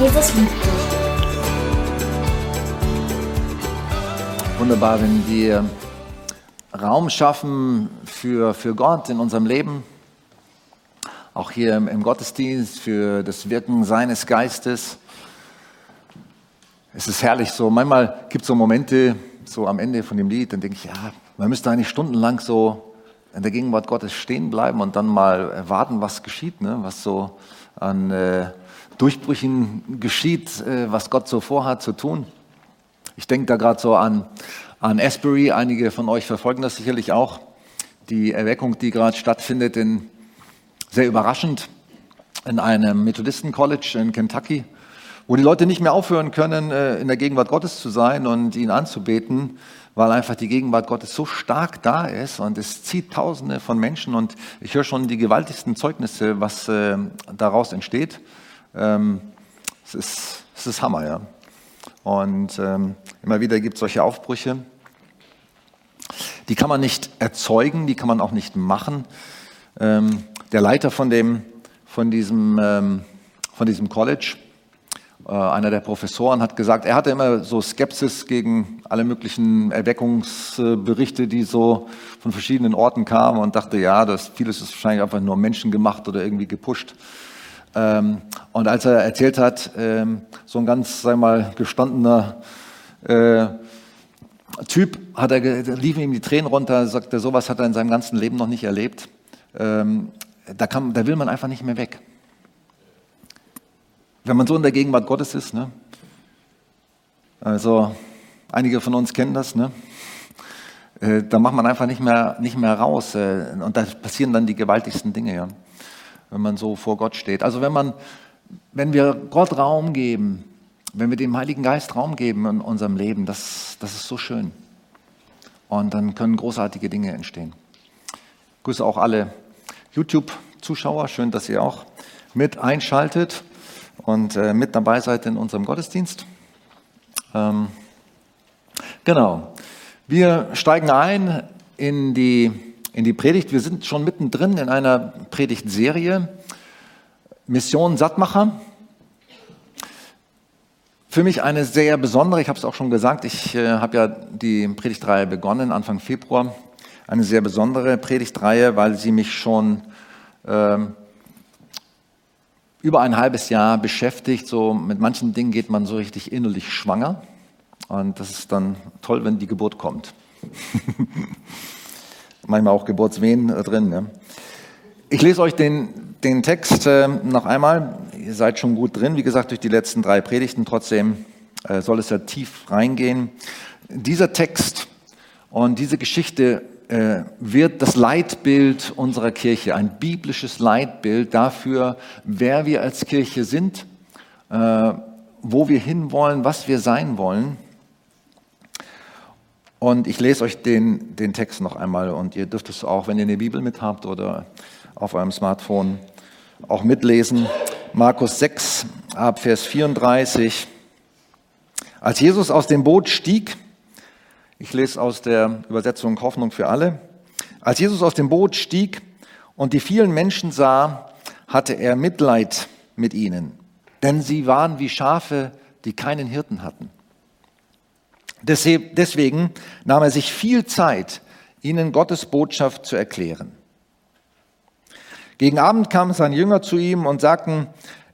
Jesus liebt dich. Wunderbar, wenn wir Raum schaffen für, für Gott in unserem Leben, auch hier im, im Gottesdienst, für das Wirken seines Geistes. Es ist herrlich so. Manchmal gibt es so Momente, so am Ende von dem Lied, dann denke ich, ja, man müsste eigentlich stundenlang so in der Gegenwart Gottes stehen bleiben und dann mal warten, was geschieht, ne? was so an äh, Durchbrüchen geschieht, äh, was Gott so vorhat zu tun. Ich denke da gerade so an, an Asbury, einige von euch verfolgen das sicherlich auch, die Erweckung, die gerade stattfindet, in, sehr überraschend in einem Methodisten-College in Kentucky, wo die Leute nicht mehr aufhören können, äh, in der Gegenwart Gottes zu sein und ihn anzubeten, weil einfach die Gegenwart Gottes so stark da ist und es zieht Tausende von Menschen und ich höre schon die gewaltigsten Zeugnisse, was äh, daraus entsteht. Ähm, es, ist, es ist Hammer, ja. Und ähm, immer wieder gibt es solche Aufbrüche. Die kann man nicht erzeugen, die kann man auch nicht machen. Ähm, der Leiter von, dem, von, diesem, ähm, von diesem College, äh, einer der Professoren, hat gesagt, er hatte immer so Skepsis gegen alle möglichen Erweckungsberichte, die so von verschiedenen Orten kamen und dachte, ja, das, vieles ist wahrscheinlich einfach nur menschengemacht oder irgendwie gepusht. Ähm, und als er erzählt hat, ähm, so ein ganz, sag mal, gestandener äh, Typ, hat er, liefen ihm die Tränen runter, sagte, sowas hat er in seinem ganzen Leben noch nicht erlebt. Ähm, da, kann, da will man einfach nicht mehr weg. Wenn man so in der Gegenwart Gottes ist, ne? also einige von uns kennen das, ne? Äh, da macht man einfach nicht mehr, nicht mehr raus äh, und da passieren dann die gewaltigsten Dinge. Ja wenn man so vor Gott steht. Also wenn man, wenn wir Gott Raum geben, wenn wir dem Heiligen Geist Raum geben in unserem Leben, das, das ist so schön. Und dann können großartige Dinge entstehen. Ich grüße auch alle YouTube-Zuschauer. Schön, dass ihr auch mit einschaltet und äh, mit dabei seid in unserem Gottesdienst. Ähm, genau. Wir steigen ein in die in die Predigt. Wir sind schon mittendrin in einer Predigtserie. Mission Sattmacher. Für mich eine sehr besondere, ich habe es auch schon gesagt, ich äh, habe ja die Predigtreihe begonnen Anfang Februar. Eine sehr besondere Predigtreihe, weil sie mich schon äh, über ein halbes Jahr beschäftigt. So mit manchen Dingen geht man so richtig innerlich schwanger. Und das ist dann toll, wenn die Geburt kommt. manchmal auch Geburtswehen äh, drin. Ne? Ich lese euch den, den Text äh, noch einmal. Ihr seid schon gut drin, wie gesagt, durch die letzten drei Predigten. Trotzdem äh, soll es ja tief reingehen. Dieser Text und diese Geschichte äh, wird das Leitbild unserer Kirche, ein biblisches Leitbild dafür, wer wir als Kirche sind, äh, wo wir hinwollen, was wir sein wollen. Und ich lese euch den, den Text noch einmal und ihr dürft es auch, wenn ihr eine Bibel mit habt oder auf eurem Smartphone, auch mitlesen. Markus 6 ab Vers 34. Als Jesus aus dem Boot stieg, ich lese aus der Übersetzung Hoffnung für alle, als Jesus aus dem Boot stieg und die vielen Menschen sah, hatte er Mitleid mit ihnen, denn sie waren wie Schafe, die keinen Hirten hatten. Deswegen nahm er sich viel Zeit, ihnen Gottes Botschaft zu erklären. Gegen Abend kamen seine Jünger zu ihm und sagten,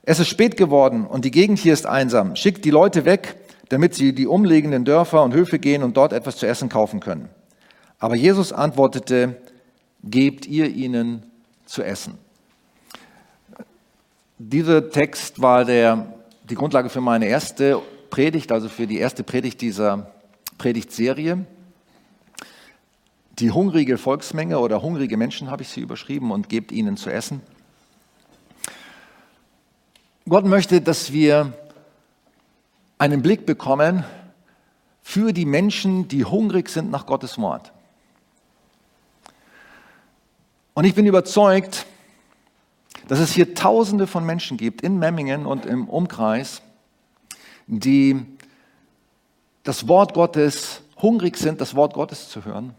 es ist spät geworden und die Gegend hier ist einsam. Schickt die Leute weg, damit sie die umliegenden Dörfer und Höfe gehen und dort etwas zu essen kaufen können. Aber Jesus antwortete, gebt ihr ihnen zu essen. Dieser Text war der, die Grundlage für meine erste Predigt, also für die erste Predigt dieser Predigtserie. Die hungrige Volksmenge oder hungrige Menschen habe ich sie überschrieben und gebt ihnen zu essen. Gott möchte, dass wir einen Blick bekommen für die Menschen, die hungrig sind nach Gottes Wort. Und ich bin überzeugt, dass es hier Tausende von Menschen gibt in Memmingen und im Umkreis, die das Wort Gottes, hungrig sind, das Wort Gottes zu hören.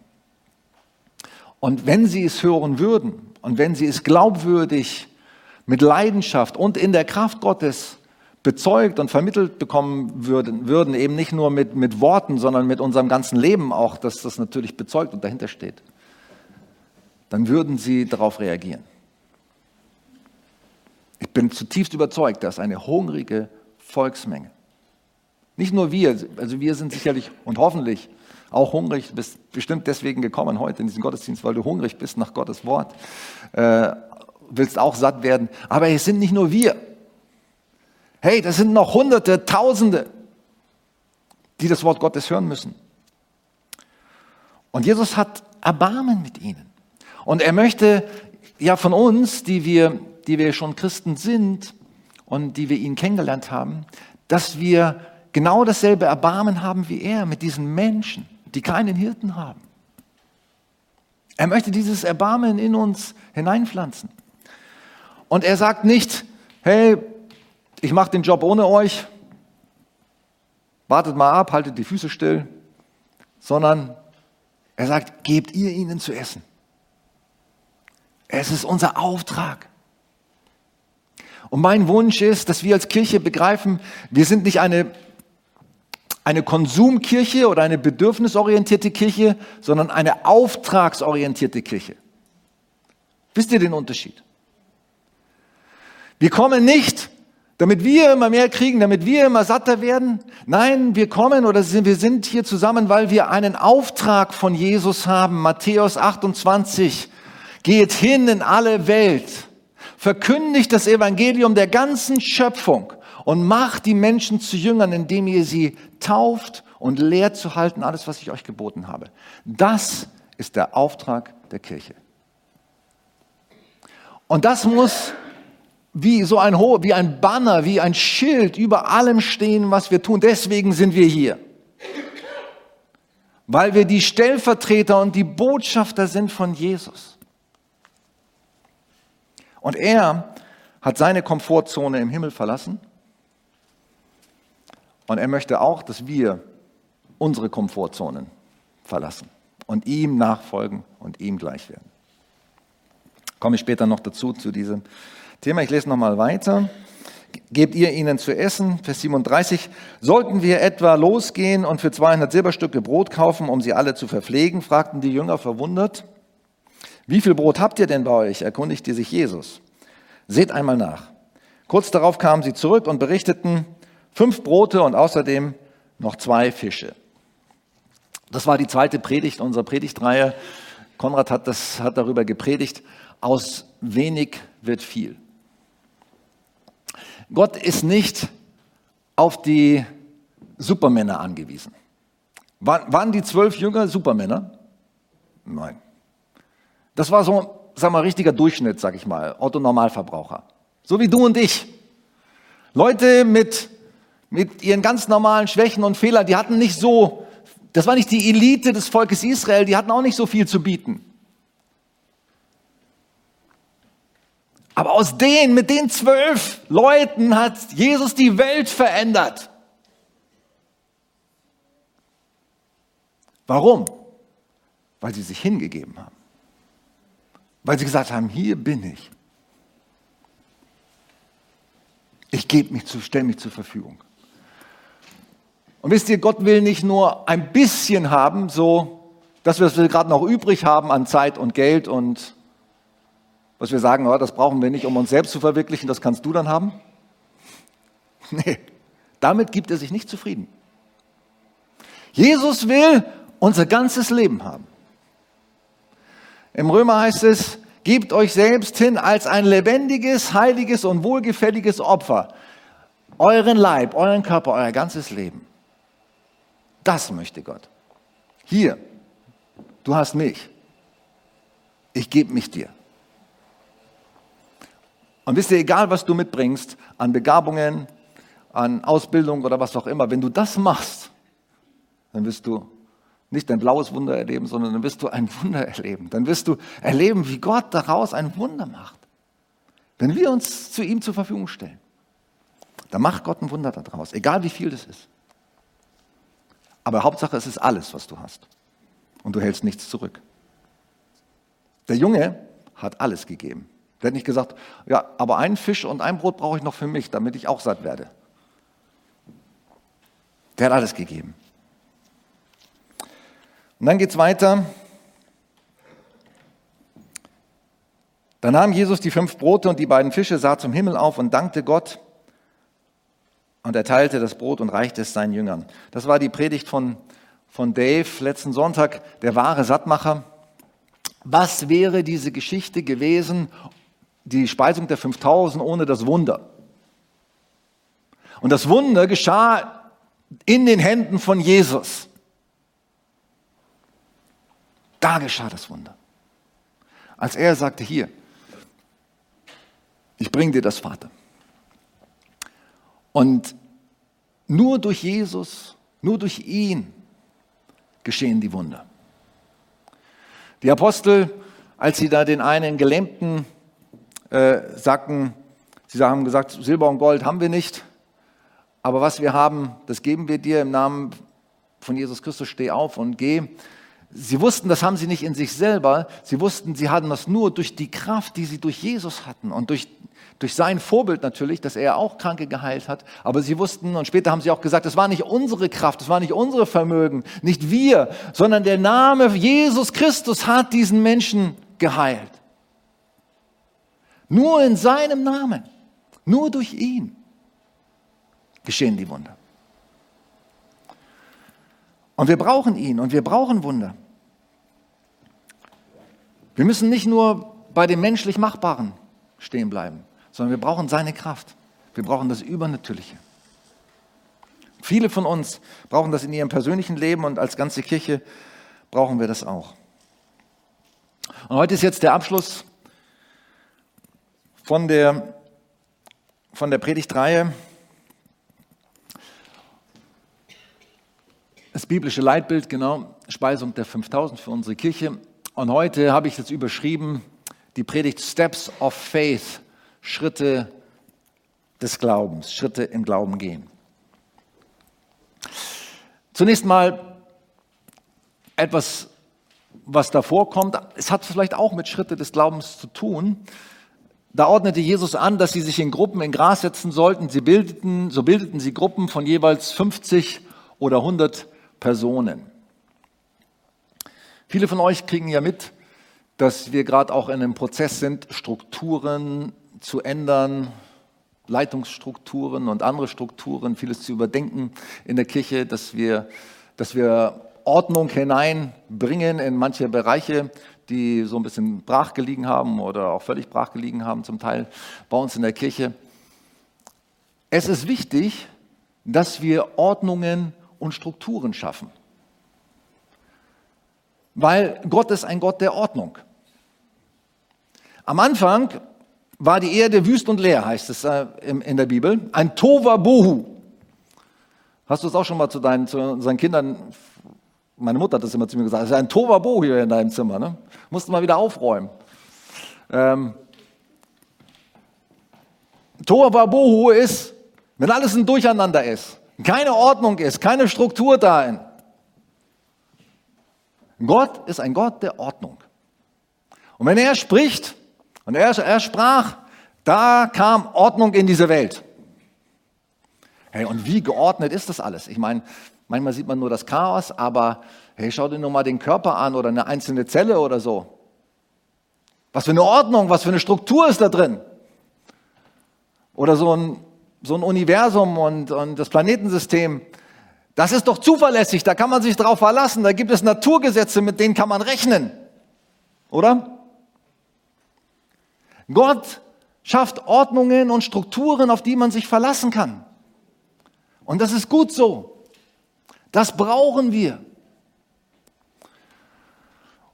Und wenn sie es hören würden und wenn sie es glaubwürdig mit Leidenschaft und in der Kraft Gottes bezeugt und vermittelt bekommen würden, würden eben nicht nur mit, mit Worten, sondern mit unserem ganzen Leben auch, dass das natürlich bezeugt und dahinter steht, dann würden sie darauf reagieren. Ich bin zutiefst überzeugt, dass eine hungrige Volksmenge, nicht nur wir, also wir sind sicherlich und hoffentlich auch hungrig, bist bestimmt deswegen gekommen heute in diesen Gottesdienst, weil du hungrig bist nach Gottes Wort, äh, willst auch satt werden. Aber es sind nicht nur wir. Hey, das sind noch Hunderte, Tausende, die das Wort Gottes hören müssen. Und Jesus hat Erbarmen mit ihnen. Und er möchte ja von uns, die wir, die wir schon Christen sind und die wir ihn kennengelernt haben, dass wir genau dasselbe Erbarmen haben wie er mit diesen Menschen, die keinen Hirten haben. Er möchte dieses Erbarmen in uns hineinpflanzen. Und er sagt nicht, hey, ich mache den Job ohne euch, wartet mal ab, haltet die Füße still, sondern er sagt, gebt ihr ihnen zu essen. Es ist unser Auftrag. Und mein Wunsch ist, dass wir als Kirche begreifen, wir sind nicht eine, eine Konsumkirche oder eine bedürfnisorientierte Kirche, sondern eine auftragsorientierte Kirche. Wisst ihr den Unterschied? Wir kommen nicht damit wir immer mehr kriegen, damit wir immer satter werden. Nein, wir kommen oder wir sind hier zusammen, weil wir einen Auftrag von Jesus haben. Matthäus 28. Geht hin in alle Welt, verkündigt das Evangelium der ganzen Schöpfung und macht die Menschen zu Jüngern, indem ihr sie tauft und lehrt zu halten, alles, was ich euch geboten habe. Das ist der Auftrag der Kirche. Und das muss wie so ein, wie ein Banner, wie ein Schild über allem stehen, was wir tun. Deswegen sind wir hier. Weil wir die Stellvertreter und die Botschafter sind von Jesus. Und er hat seine Komfortzone im Himmel verlassen. Und er möchte auch, dass wir unsere Komfortzonen verlassen und ihm nachfolgen und ihm gleich werden. Komme ich später noch dazu, zu diesem Thema. Ich lese nochmal weiter. Gebt ihr ihnen zu essen, Vers 37. Sollten wir etwa losgehen und für 200 Silberstücke Brot kaufen, um sie alle zu verpflegen? fragten die Jünger verwundert. Wie viel Brot habt ihr denn bei euch? erkundigte sich Jesus. Seht einmal nach. Kurz darauf kamen sie zurück und berichteten, fünf Brote und außerdem noch zwei Fische. Das war die zweite Predigt unserer Predigtreihe. Konrad hat, das, hat darüber gepredigt. Aus wenig wird viel. Gott ist nicht auf die Supermänner angewiesen. Waren die zwölf Jünger Supermänner? Nein. Das war so, sag mal, richtiger Durchschnitt, sag ich mal, Otto Normalverbraucher. So wie du und ich. Leute mit, mit ihren ganz normalen Schwächen und Fehlern, die hatten nicht so, das war nicht die Elite des Volkes Israel, die hatten auch nicht so viel zu bieten. Aber aus den, mit den zwölf Leuten hat Jesus die Welt verändert. Warum? Weil sie sich hingegeben haben. Weil sie gesagt haben, hier bin ich. Ich gebe mich zu, stelle mich zur Verfügung. Und wisst ihr, Gott will nicht nur ein bisschen haben, so, dass wir es gerade noch übrig haben an Zeit und Geld und was wir sagen, oh, das brauchen wir nicht, um uns selbst zu verwirklichen, das kannst du dann haben? Nee, damit gibt er sich nicht zufrieden. Jesus will unser ganzes Leben haben. Im Römer heißt es, gebt euch selbst hin als ein lebendiges, heiliges und wohlgefälliges Opfer. Euren Leib, euren Körper, euer ganzes Leben. Das möchte Gott. Hier, du hast mich. Ich gebe mich dir. Und wisst ihr, egal was du mitbringst an Begabungen, an Ausbildung oder was auch immer, wenn du das machst, dann wirst du nicht ein blaues Wunder erleben, sondern dann wirst du ein Wunder erleben. Dann wirst du erleben, wie Gott daraus ein Wunder macht. Wenn wir uns zu ihm zur Verfügung stellen, dann macht Gott ein Wunder daraus, egal wie viel das ist. Aber Hauptsache, es ist alles, was du hast. Und du hältst nichts zurück. Der Junge hat alles gegeben. Der hat nicht gesagt, ja, aber einen Fisch und ein Brot brauche ich noch für mich, damit ich auch satt werde. Der hat alles gegeben. Und dann geht es weiter. Dann nahm Jesus die fünf Brote und die beiden Fische, sah zum Himmel auf und dankte Gott. Und er teilte das Brot und reichte es seinen Jüngern. Das war die Predigt von, von Dave letzten Sonntag, der wahre Sattmacher. Was wäre diese Geschichte gewesen, die Speisung der 5000 ohne das Wunder? Und das Wunder geschah in den Händen von Jesus. Da geschah das Wunder. Als er sagte, hier, ich bringe dir das Vater. Und nur durch Jesus, nur durch ihn geschehen die Wunder. Die Apostel, als sie da den einen Gelähmten äh, sagten, sie haben gesagt, Silber und Gold haben wir nicht, aber was wir haben, das geben wir dir im Namen von Jesus Christus, steh auf und geh. Sie wussten, das haben sie nicht in sich selber, sie wussten, sie hatten das nur durch die Kraft, die sie durch Jesus hatten und durch, durch sein Vorbild natürlich, dass er auch Kranke geheilt hat. Aber sie wussten, und später haben sie auch gesagt, es war nicht unsere Kraft, es war nicht unsere Vermögen, nicht wir, sondern der Name Jesus Christus hat diesen Menschen geheilt. Nur in seinem Namen, nur durch ihn geschehen die Wunder. Und wir brauchen ihn und wir brauchen Wunder. Wir müssen nicht nur bei dem menschlich Machbaren stehen bleiben, sondern wir brauchen seine Kraft. Wir brauchen das Übernatürliche. Viele von uns brauchen das in ihrem persönlichen Leben und als ganze Kirche brauchen wir das auch. Und heute ist jetzt der Abschluss von der, von der Predigtreihe. Das biblische Leitbild, genau, Speisung der 5000 für unsere Kirche. Und heute habe ich jetzt überschrieben, die Predigt Steps of Faith, Schritte des Glaubens, Schritte im Glauben gehen. Zunächst mal etwas, was davor kommt. Es hat vielleicht auch mit Schritte des Glaubens zu tun. Da ordnete Jesus an, dass sie sich in Gruppen in Gras setzen sollten. Sie bildeten, so bildeten sie Gruppen von jeweils 50 oder 100 Personen. Viele von euch kriegen ja mit, dass wir gerade auch in einem Prozess sind, Strukturen zu ändern, Leitungsstrukturen und andere Strukturen, vieles zu überdenken in der Kirche, dass wir, dass wir Ordnung hineinbringen in manche Bereiche, die so ein bisschen brach gelegen haben oder auch völlig brach gelegen haben, zum Teil bei uns in der Kirche. Es ist wichtig, dass wir Ordnungen und Strukturen schaffen. Weil Gott ist ein Gott der Ordnung. Am Anfang war die Erde wüst und leer, heißt es äh, in der Bibel. Ein Tova Bohu. Hast du es auch schon mal zu deinen, zu unseren Kindern meine Mutter hat das immer zu mir gesagt, es ist ein Tovabo hier in deinem Zimmer, ne? Musst du mal wieder aufräumen. Ähm, Tohuwabohu ist, wenn alles ein Durcheinander ist, keine Ordnung ist, keine Struktur da ist. Gott ist ein Gott der Ordnung. Und wenn er spricht, und er, er sprach, da kam Ordnung in diese Welt. Hey, und wie geordnet ist das alles? Ich meine, Manchmal sieht man nur das Chaos, aber hey, schau dir nur mal den Körper an oder eine einzelne Zelle oder so. Was für eine Ordnung, was für eine Struktur ist da drin? Oder so ein, so ein Universum und, und das Planetensystem. Das ist doch zuverlässig, da kann man sich drauf verlassen. Da gibt es Naturgesetze, mit denen kann man rechnen. Oder? Gott schafft Ordnungen und Strukturen, auf die man sich verlassen kann. Und das ist gut so. Das brauchen wir.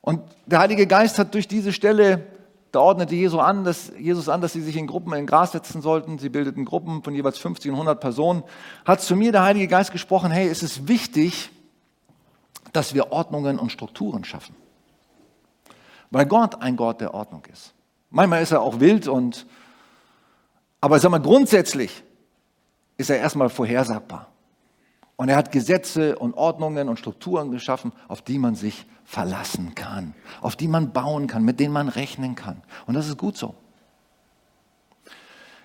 Und der Heilige Geist hat durch diese Stelle, da ordnete Jesus an, dass, Jesus an, dass sie sich in Gruppen in Gras setzen sollten. Sie bildeten Gruppen von jeweils 50 und 100 Personen. Hat zu mir der Heilige Geist gesprochen, hey, es ist wichtig, dass wir Ordnungen und Strukturen schaffen. Weil Gott ein Gott der Ordnung ist. Manchmal ist er auch wild und, aber sag mal, grundsätzlich ist er erstmal vorhersagbar. Und er hat Gesetze und Ordnungen und Strukturen geschaffen, auf die man sich verlassen kann, auf die man bauen kann, mit denen man rechnen kann. Und das ist gut so.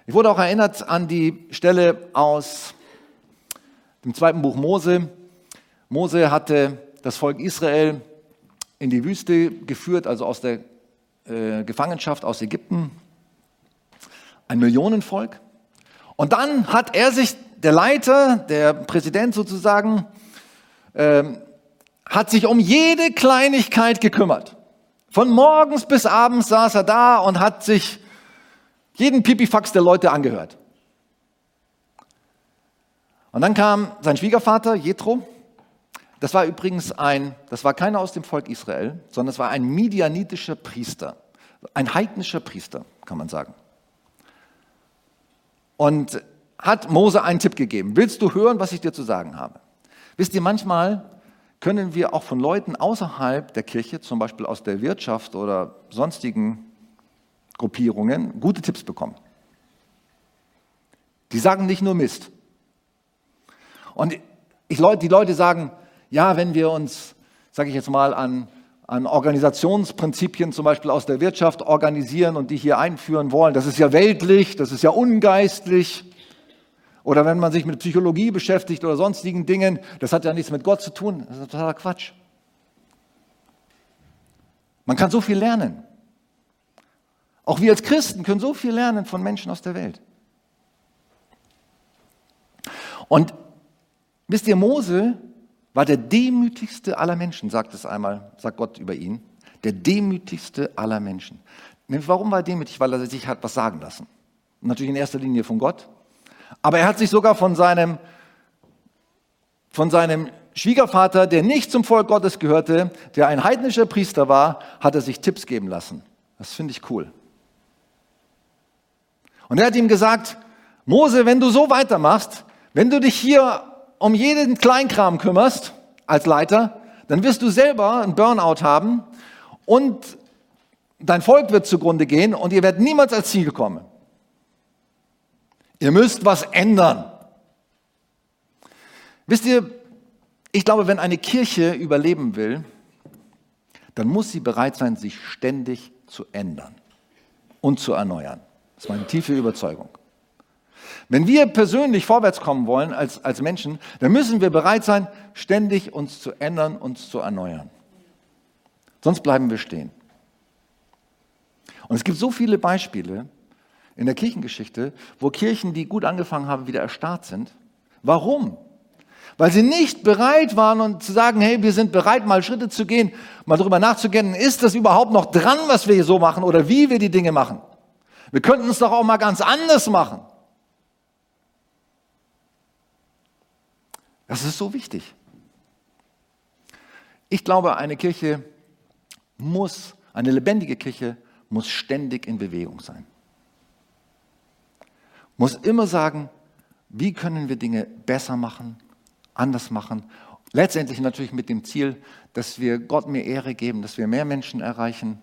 Ich wurde auch erinnert an die Stelle aus Im zweiten Buch Mose. Mose hatte das Volk Israel in die Wüste geführt, also aus der äh, Gefangenschaft aus Ägypten. Ein Millionenvolk. Und dann hat er sich, der Leiter, der Präsident sozusagen, ähm, hat sich um jede Kleinigkeit gekümmert. Von morgens bis abends saß er da und hat sich jeden Pipifax der Leute angehört. Und dann kam sein Schwiegervater Jethro. Das war übrigens ein, das war keiner aus dem Volk Israel, sondern es war ein midianitischer Priester, ein heidnischer Priester, kann man sagen. Und hat Mose einen Tipp gegeben. Willst du hören, was ich dir zu sagen habe? Wisst ihr, manchmal können wir auch von Leuten außerhalb der Kirche, zum Beispiel aus der Wirtschaft oder sonstigen Gruppierungen, gute Tipps bekommen. Die sagen nicht nur Mist. Und ich, die Leute sagen, ja, wenn wir uns, sage ich jetzt mal, an, an Organisationsprinzipien zum Beispiel aus der Wirtschaft organisieren und die hier einführen wollen, das ist ja weltlich, das ist ja ungeistlich. Oder wenn man sich mit Psychologie beschäftigt oder sonstigen Dingen, das hat ja nichts mit Gott zu tun. Das ist totaler Quatsch. Man kann so viel lernen. Auch wir als Christen können so viel lernen von Menschen aus der Welt. Und wisst ihr, Mose war der demütigste aller Menschen, sagt es einmal, sagt Gott über ihn. Der demütigste aller Menschen. Warum war er demütig? Weil er sich hat was sagen lassen. natürlich in erster Linie von Gott, aber er hat sich sogar von seinem, von seinem Schwiegervater, der nicht zum Volk Gottes gehörte, der ein heidnischer Priester war, hat er sich Tipps geben lassen. Das finde ich cool. Und er hat ihm gesagt, Mose, wenn du so weitermachst, wenn du dich hier um jeden Kleinkram kümmerst als Leiter, dann wirst du selber einen Burnout haben und dein Volk wird zugrunde gehen und ihr werdet niemals als Ziel kommen. Ihr müsst was ändern. Wisst ihr, ich glaube, wenn eine Kirche überleben will, dann muss sie bereit sein, sich ständig zu ändern und zu erneuern. Das ist meine tiefe Überzeugung. Wenn wir persönlich vorwärts kommen wollen als, als Menschen, dann müssen wir bereit sein, ständig uns zu ändern, uns zu erneuern. Sonst bleiben wir stehen. Und es gibt so viele Beispiele, in der Kirchengeschichte, wo Kirchen, die gut angefangen haben, wieder erstarrt sind. Warum? Weil sie nicht bereit waren und zu sagen, hey, wir sind bereit, mal Schritte zu gehen, mal darüber nachzugehen, ist das überhaupt noch dran, was wir so machen oder wie wir die Dinge machen? Wir könnten es doch auch mal ganz anders machen. Das ist so wichtig. Ich glaube, eine Kirche muss, eine lebendige Kirche muss ständig in Bewegung sein muss immer sagen, wie können wir Dinge besser machen, anders machen. Letztendlich natürlich mit dem Ziel, dass wir Gott mehr Ehre geben, dass wir mehr Menschen erreichen,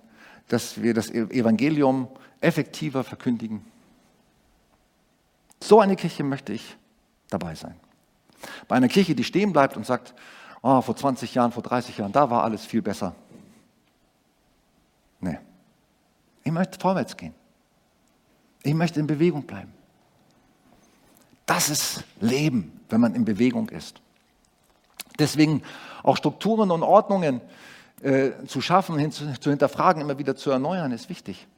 dass wir das Evangelium effektiver verkündigen. So eine Kirche möchte ich dabei sein. Bei einer Kirche, die stehen bleibt und sagt, oh, vor 20 Jahren, vor 30 Jahren, da war alles viel besser. Nee. Ich möchte vorwärts gehen. Ich möchte in Bewegung bleiben. Das ist Leben, wenn man in Bewegung ist. Deswegen auch Strukturen und Ordnungen äh, zu schaffen, hin, zu, zu, hinterfragen, immer wieder zu erneuern, ist wichtig.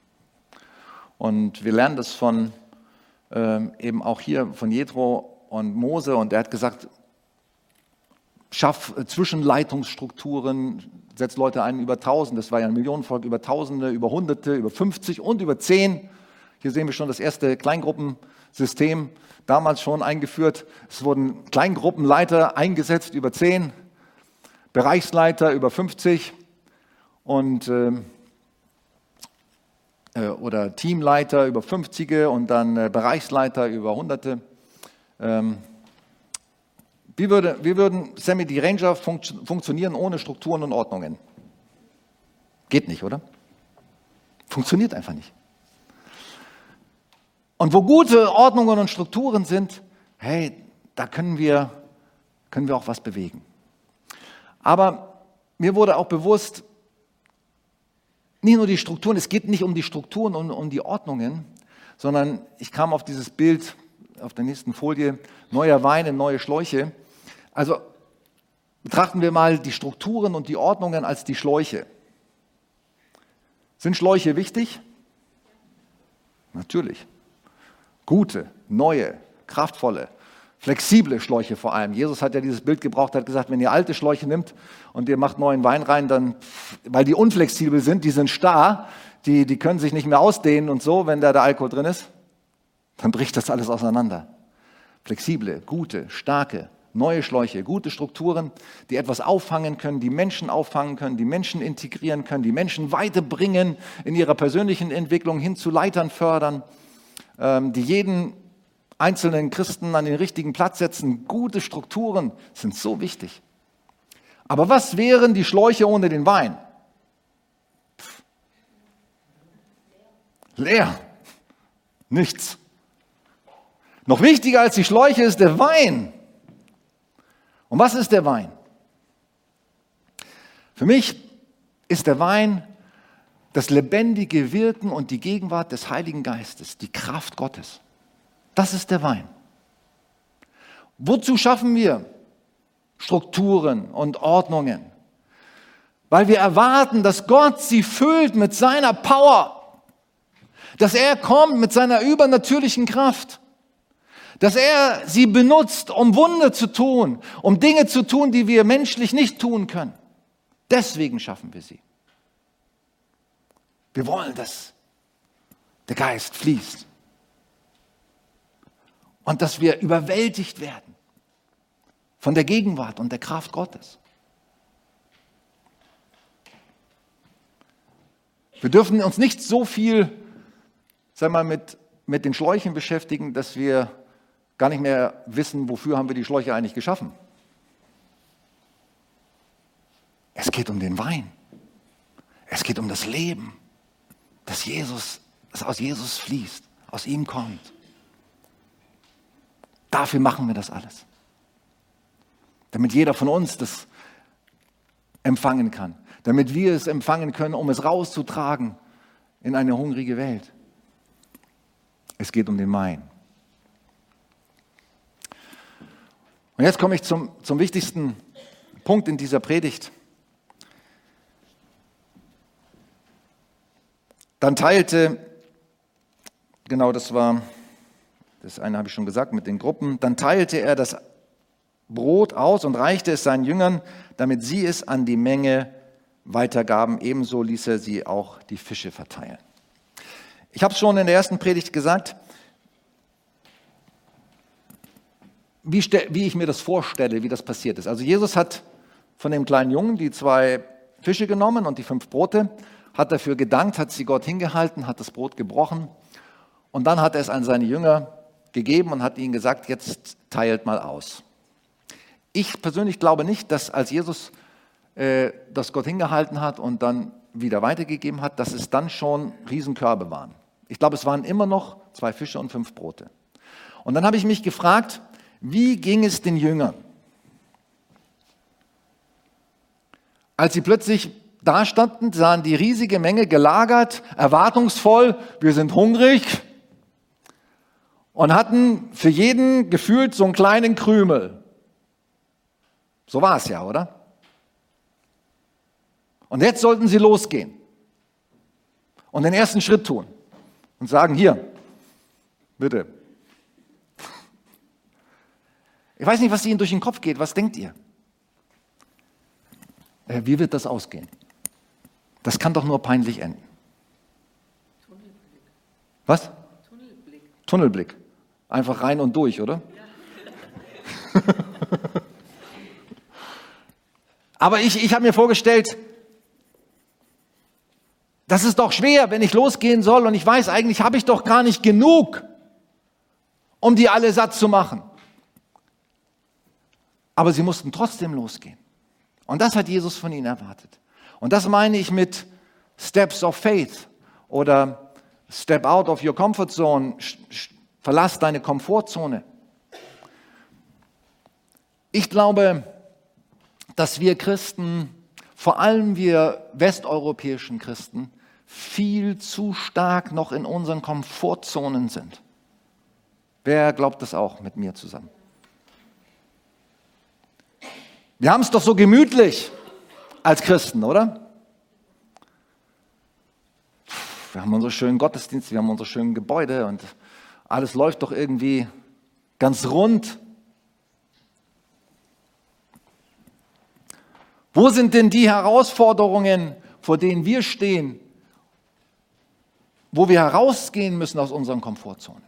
Und wir lernen das von ähm, eben auch hier von Jethro und Mose und er hat gesagt, schaff Zwischenleitungsstrukturen, setz Leute ein über tausend, das war ja ein Millionenvolk, über Tausende, über Hunderte, über 50 und über zehn. Hier sehen wir schon das erste Kleingruppensystem damals schon eingeführt. Es wurden Kleingruppenleiter eingesetzt, über zehn, Bereichsleiter über 50 und äh, äh, oder Teamleiter über 50 und dann äh, Bereichsleiter über Hunderte. Ähm, wie, würde, wie würden Sammy die Ranger funkt, funktionieren ohne Strukturen und Ordnungen? Geht nicht, oder? Funktioniert einfach nicht. Und wo gute Ordnungen und Strukturen sind, hey, da können wir, können wir auch was bewegen. Aber mir wurde auch bewusst, nicht nur die Strukturen, es geht nicht um die Strukturen und um die Ordnungen, sondern ich kam auf dieses Bild auf der nächsten Folie, neuer Wein in neue Schläuche. Also betrachten wir mal die Strukturen und die Ordnungen als die Schläuche. Sind Schläuche wichtig? Natürlich. Gute, neue, kraftvolle, flexible Schläuche vor allem. Jesus hat ja dieses Bild gebraucht, hat gesagt, wenn ihr alte Schläuche nimmt und ihr macht neuen Wein rein, dann, weil die unflexibel sind, die sind starr, die, die können sich nicht mehr ausdehnen und so, wenn da der Alkohol drin ist, dann bricht das alles auseinander. Flexible, gute, starke, neue Schläuche, gute Strukturen, die etwas auffangen können, die Menschen auffangen können, die Menschen integrieren können, die Menschen weiterbringen in ihrer persönlichen Entwicklung hin zu Leitern fördern, die jeden einzelnen Christen an den richtigen Platz setzen. Gute Strukturen sind so wichtig. Aber was wären die Schläuche ohne den Wein? Pff. Leer. Nichts. Noch wichtiger als die Schläuche ist der Wein. Und was ist der Wein? Für mich ist der Wein das lebendige Wirken und die Gegenwart des Heiligen Geistes, die Kraft Gottes. Das ist der Wein. Wozu schaffen wir Strukturen und Ordnungen? Weil wir erwarten, dass Gott sie füllt mit seiner Power, dass er kommt mit seiner übernatürlichen Kraft dass er sie benutzt, um Wunder zu tun, um Dinge zu tun, die wir menschlich nicht tun können. Deswegen schaffen wir sie. Wir wollen, dass der Geist fließt und dass wir überwältigt werden von der Gegenwart und der Kraft Gottes. Wir dürfen uns nicht so viel, sag mal, mit, mit den Schläuchen beschäftigen, dass wir gar nicht mehr wissen, wofür haben wir die Schläuche eigentlich geschaffen. Es geht um den Wein. Es geht um das Leben, das Jesus, das aus Jesus fließt, aus ihm kommt. Dafür machen wir das alles. Damit jeder von uns das empfangen kann. Damit wir es empfangen können, um es rauszutragen in eine hungrige Welt. Es geht um den Wein. Und jetzt komme ich zum, zum wichtigsten Punkt in dieser Predigt. Dann teilte, genau das war, das eine habe ich schon gesagt mit den Gruppen, dann teilte er das Brot aus und reichte es seinen Jüngern, damit sie es an die Menge weitergaben. Ebenso ließ er sie auch die Fische verteilen. Ich habe es schon in der ersten Predigt gesagt, wie, wie ich mir das vorstelle, wie das passiert ist. Also Jesus hat von dem kleinen Jungen die zwei Fische genommen und die fünf Brote, hat dafür gedankt, hat sie Gott hingehalten, hat das Brot gebrochen und dann hat er es an seine Jünger gegeben und hat ihnen gesagt, jetzt teilt mal aus. Ich persönlich glaube nicht, dass als Jesus äh, das Gott hingehalten hat und dann wieder weitergegeben hat, dass es dann schon Riesenkörbe waren. Ich glaube, es waren immer noch zwei Fische und fünf Brote. Und dann habe ich mich gefragt, wie ging es den Jüngern? Als sie plötzlich da standen, sahen die riesige Menge gelagert, erwartungsvoll, wir sind hungrig und hatten für jeden gefühlt so einen kleinen Krümel. So war es ja, oder? Und jetzt sollten sie losgehen und den ersten Schritt tun und sagen, hier, bitte, Ich weiß nicht, was Ihnen durch den Kopf geht. Was denkt ihr? Äh, wie wird das ausgehen? Das kann doch nur peinlich enden. Tunnelblick. Was? Tunnelblick. Tunnelblick. Einfach rein und durch, oder? Ja. Aber ich, ich habe mir vorgestellt, das ist doch schwer, wenn ich losgehen soll und ich weiß, eigentlich habe ich doch gar nicht genug, um die alle satt zu machen. Aber sie mussten trotzdem losgehen. Und das hat Jesus von ihnen erwartet. Und das meine ich mit Steps of Faith oder Step out of your comfort zone. Verlass deine Komfortzone. Ich glaube, dass wir Christen, vor allem wir westeuropäischen Christen, viel zu stark noch in unseren Komfortzonen sind. Wer glaubt das auch mit mir zusammen? Wir haben es doch so gemütlich als Christen, oder? Wir haben unsere schönen Gottesdienste, wir haben unsere schönen Gebäude und alles läuft doch irgendwie ganz rund. Wo sind denn die Herausforderungen, vor denen wir stehen, wo wir herausgehen müssen aus unseren Komfortzonen?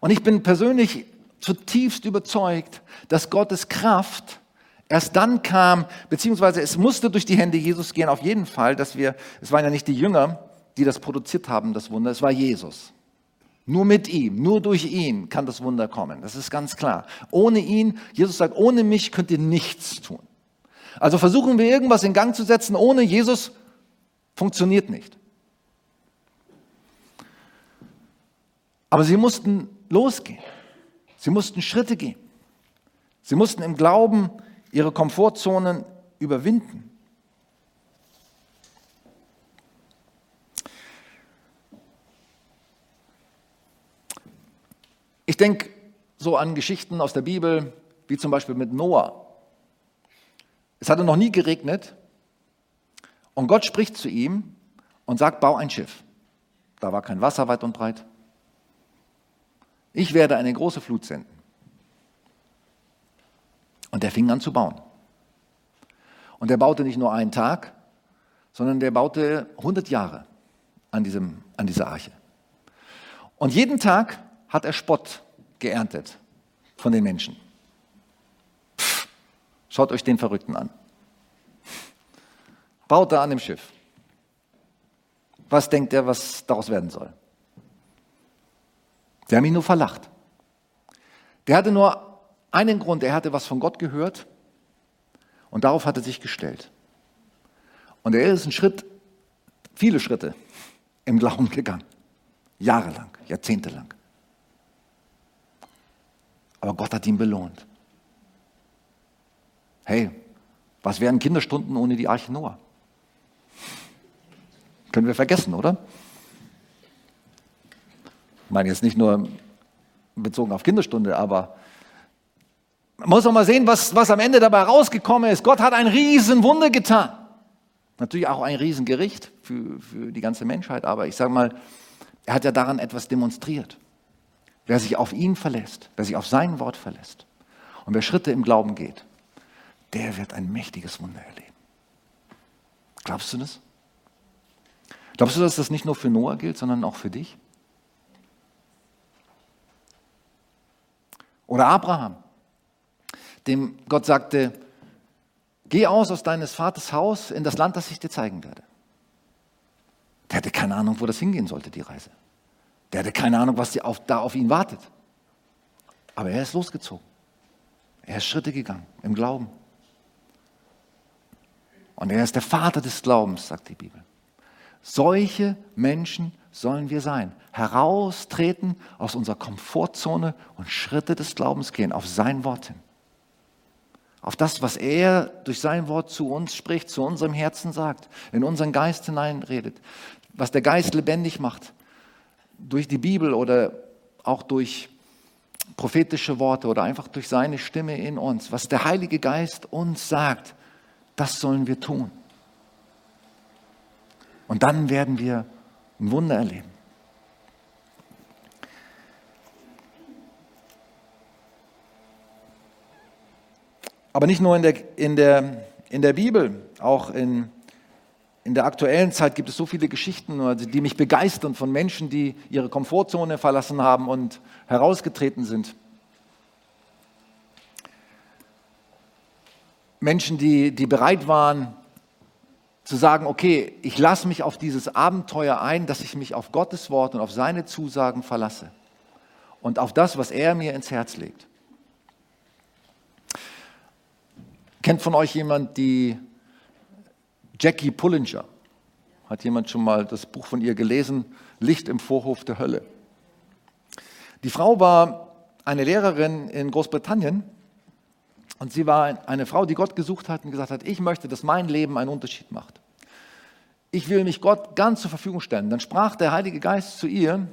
Und ich bin persönlich zutiefst überzeugt, dass Gottes Kraft erst dann kam, beziehungsweise es musste durch die Hände Jesus gehen, auf jeden Fall, dass wir, es waren ja nicht die Jünger, die das produziert haben, das Wunder, es war Jesus. Nur mit ihm, nur durch ihn kann das Wunder kommen. Das ist ganz klar. Ohne ihn, Jesus sagt, ohne mich könnt ihr nichts tun. Also versuchen wir irgendwas in Gang zu setzen, ohne Jesus funktioniert nicht. Aber sie mussten losgehen. Sie mussten Schritte gehen. Sie mussten im Glauben ihre Komfortzonen überwinden. Ich denke so an Geschichten aus der Bibel, wie zum Beispiel mit Noah. Es hatte noch nie geregnet und Gott spricht zu ihm und sagt, bau ein Schiff. Da war kein Wasser weit und breit. Ich werde eine große Flut senden. Und er fing an zu bauen. Und er baute nicht nur einen Tag, sondern der baute 100 Jahre an, diesem, an dieser Arche. Und jeden Tag hat er Spott geerntet von den Menschen. Pff, schaut euch den Verrückten an. Baut er an dem Schiff. Was denkt er, was daraus werden soll? Sie haben ihn nur verlacht. Der hatte nur einen Grund, er hatte was von Gott gehört und darauf hat er sich gestellt. Und er ist einen Schritt, viele Schritte im Glauben gegangen. Jahrelang, jahrzehntelang. Aber Gott hat ihn belohnt. Hey, was wären Kinderstunden ohne die Arche Noah? Können wir vergessen, oder? Ich meine jetzt nicht nur bezogen auf Kinderstunde, aber man muss auch mal sehen, was, was am Ende dabei rausgekommen ist. Gott hat ein Riesenwunder getan. Natürlich auch ein Riesengericht für, für die ganze Menschheit, aber ich sage mal, er hat ja daran etwas demonstriert. Wer sich auf ihn verlässt, wer sich auf sein Wort verlässt und wer Schritte im Glauben geht, der wird ein mächtiges Wunder erleben. Glaubst du das? Glaubst du, dass das nicht nur für Noah gilt, sondern auch für dich? Oder Abraham, dem Gott sagte, geh aus aus deines Vaters Haus in das Land, das ich dir zeigen werde. Der hatte keine Ahnung, wo das hingehen sollte, die Reise. Der hatte keine Ahnung, was da auf ihn wartet. Aber er ist losgezogen. Er ist Schritte gegangen im Glauben. Und er ist der Vater des Glaubens, sagt die Bibel. Solche Menschen sollen wir sein. Heraustreten aus unserer Komfortzone und Schritte des Glaubens gehen, auf sein Wort hin. Auf das, was er durch sein Wort zu uns spricht, zu unserem Herzen sagt, in unseren Geist hineinredet, was der Geist lebendig macht, durch die Bibel oder auch durch prophetische Worte oder einfach durch seine Stimme in uns, was der Heilige Geist uns sagt, das sollen wir tun. Und dann werden wir Wunder erleben. Aber nicht nur in der, in der, in der Bibel, auch in, in der aktuellen Zeit gibt es so viele Geschichten, die mich begeistern von Menschen, die ihre Komfortzone verlassen haben und herausgetreten sind. Menschen, die, die bereit waren, zu sagen, okay, ich lasse mich auf dieses Abenteuer ein, dass ich mich auf Gottes Wort und auf seine Zusagen verlasse und auf das, was er mir ins Herz legt. Kennt von euch jemand die Jackie Pullinger? Hat jemand schon mal das Buch von ihr gelesen? Licht im Vorhof der Hölle. Die Frau war eine Lehrerin in Großbritannien und sie war eine Frau, die Gott gesucht hat und gesagt hat, ich möchte, dass mein Leben einen Unterschied macht. Ich will mich Gott ganz zur Verfügung stellen. Dann sprach der Heilige Geist zu ihr,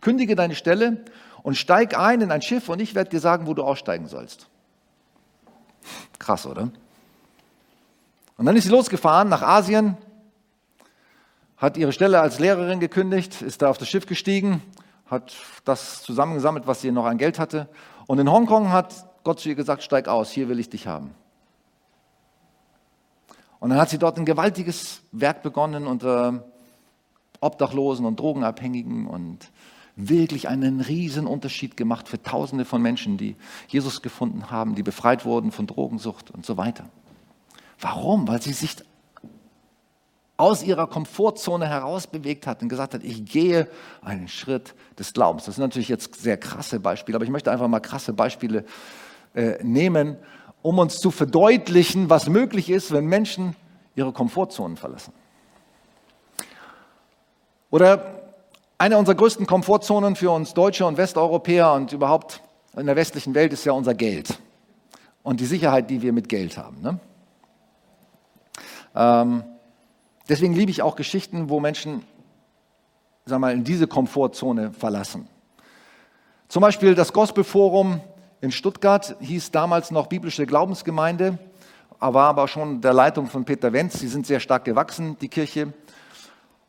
kündige deine Stelle und steig ein in ein Schiff und ich werde dir sagen, wo du aussteigen sollst. Krass, oder? Und dann ist sie losgefahren nach Asien, hat ihre Stelle als Lehrerin gekündigt, ist da auf das Schiff gestiegen, hat das zusammengesammelt, was sie noch an Geld hatte. Und in Hongkong hat Gott zu ihr gesagt, steig aus, hier will ich dich haben. Und dann hat sie dort ein gewaltiges Werk begonnen unter Obdachlosen und Drogenabhängigen und wirklich einen riesen Unterschied gemacht für Tausende von Menschen, die Jesus gefunden haben, die befreit wurden von Drogensucht und so weiter. Warum? Weil sie sich aus ihrer Komfortzone herausbewegt hat und gesagt hat, ich gehe einen Schritt des Glaubens. Das sind natürlich jetzt sehr krasse Beispiele, aber ich möchte einfach mal krasse Beispiele äh, nehmen, um uns zu verdeutlichen, was möglich ist, wenn Menschen ihre Komfortzonen verlassen. Oder eine unserer größten Komfortzonen für uns Deutsche und Westeuropäer und überhaupt in der westlichen Welt ist ja unser Geld und die Sicherheit, die wir mit Geld haben. Ne? Ähm, deswegen liebe ich auch Geschichten, wo Menschen sag mal, in diese Komfortzone verlassen. Zum Beispiel das Gospelforum in Stuttgart hieß damals noch biblische Glaubensgemeinde, war aber schon der Leitung von Peter Wenz. Sie sind sehr stark gewachsen, die Kirche,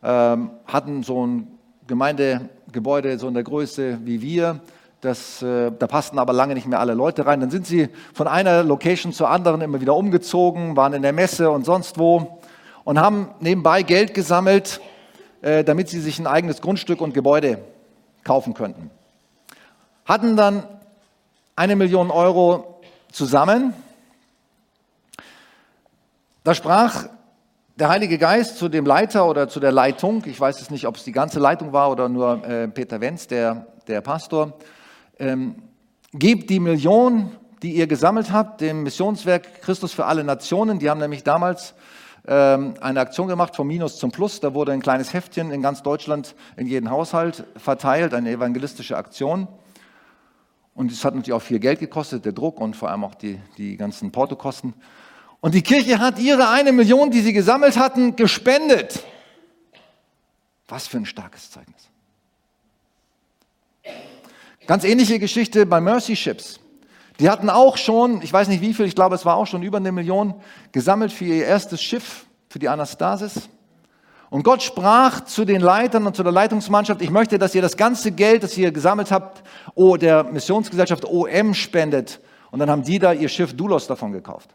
ähm, hatten so ein Gemeindegebäude so in der Größe wie wir. Das, äh, da passten aber lange nicht mehr alle Leute rein. Dann sind sie von einer Location zur anderen immer wieder umgezogen, waren in der Messe und sonst wo und haben nebenbei Geld gesammelt, äh, damit sie sich ein eigenes Grundstück und Gebäude kaufen könnten. Hatten dann eine Million Euro zusammen. Da sprach der Heilige Geist zu dem Leiter oder zu der Leitung, ich weiß es nicht, ob es die ganze Leitung war oder nur äh, Peter Wenz, der, der Pastor, ähm, gebt die Million, die ihr gesammelt habt, dem Missionswerk Christus für alle Nationen. Die haben nämlich damals ähm, eine Aktion gemacht vom Minus zum Plus. Da wurde ein kleines Heftchen in ganz Deutschland in jeden Haushalt verteilt, eine evangelistische Aktion. Und es hat natürlich auch viel Geld gekostet, der Druck und vor allem auch die, die ganzen Portokosten. Und die Kirche hat ihre eine Million, die sie gesammelt hatten, gespendet. Was für ein starkes Zeugnis. Ganz ähnliche Geschichte bei Mercy Ships. Die hatten auch schon, ich weiß nicht wie viel, ich glaube, es war auch schon über eine Million gesammelt für ihr erstes Schiff, für die Anastasis. Und Gott sprach zu den Leitern und zu der Leitungsmannschaft, ich möchte, dass ihr das ganze Geld, das ihr gesammelt habt, der Missionsgesellschaft OM spendet. Und dann haben die da ihr Schiff Dulos davon gekauft.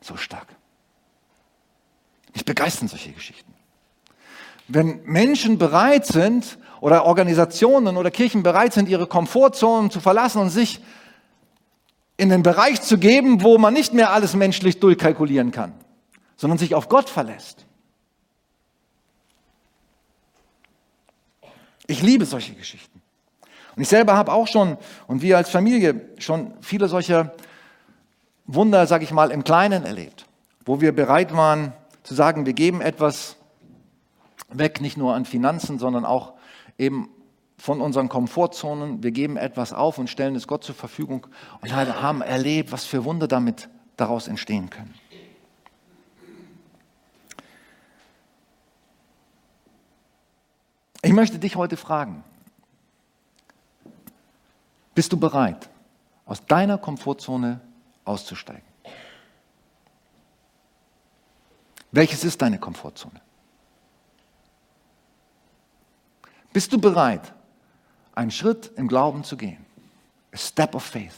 So stark. Mich begeistern solche Geschichten. Wenn Menschen bereit sind, oder Organisationen oder Kirchen bereit sind, ihre Komfortzonen zu verlassen und sich in den Bereich zu geben, wo man nicht mehr alles menschlich durchkalkulieren kann, sondern sich auf Gott verlässt. Ich liebe solche Geschichten. Und ich selber habe auch schon, und wir als Familie, schon viele solcher Wunder, sage ich mal, im Kleinen erlebt, wo wir bereit waren zu sagen, wir geben etwas weg, nicht nur an Finanzen, sondern auch eben von unseren Komfortzonen, wir geben etwas auf und stellen es Gott zur Verfügung und haben erlebt, was für Wunder damit daraus entstehen können. Ich möchte dich heute fragen, bist du bereit, aus deiner Komfortzone auszusteigen? Welches ist deine Komfortzone? Bist du bereit, einen Schritt im Glauben zu gehen? A step of faith.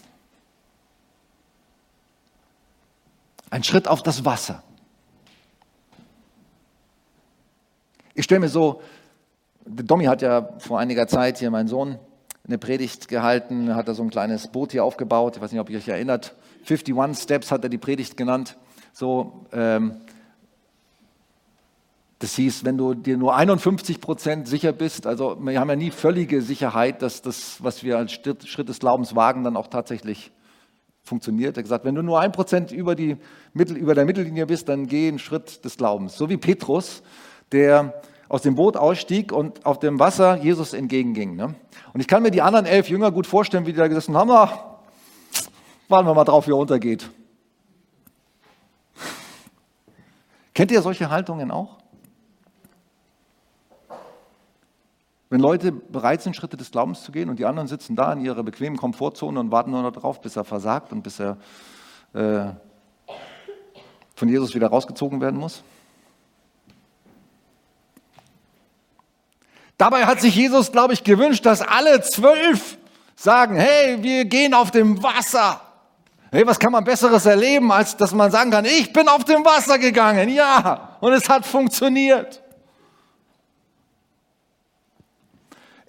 Ein Schritt auf das Wasser. Ich stelle mir so, Domi hat ja vor einiger Zeit hier, mein Sohn, eine Predigt gehalten, hat da so ein kleines Boot hier aufgebaut. Ich weiß nicht, ob ihr euch erinnert. 51 Steps hat er die Predigt genannt. So, ähm, das hieß, wenn du dir nur 51 Prozent sicher bist, also wir haben ja nie völlige Sicherheit, dass das, was wir als Schritt des Glaubens wagen, dann auch tatsächlich funktioniert. Er hat gesagt, wenn du nur ein Prozent über, über der Mittellinie bist, dann geh einen Schritt des Glaubens. So wie Petrus, der aus dem Boot ausstieg und auf dem Wasser Jesus entgegenging. Ne? Und ich kann mir die anderen elf Jünger gut vorstellen, wie die da gesessen haben, ach, warten wir mal drauf, wie er untergeht. Kennt ihr solche Haltungen auch? Wenn Leute bereit sind, Schritte des Glaubens zu gehen und die anderen sitzen da in ihrer bequemen Komfortzone und warten nur noch darauf, bis er versagt und bis er äh, von Jesus wieder rausgezogen werden muss? Dabei hat sich Jesus, glaube ich, gewünscht, dass alle zwölf sagen, hey, wir gehen auf dem Wasser. Hey, was kann man Besseres erleben, als dass man sagen kann, ich bin auf dem Wasser gegangen, ja, und es hat funktioniert.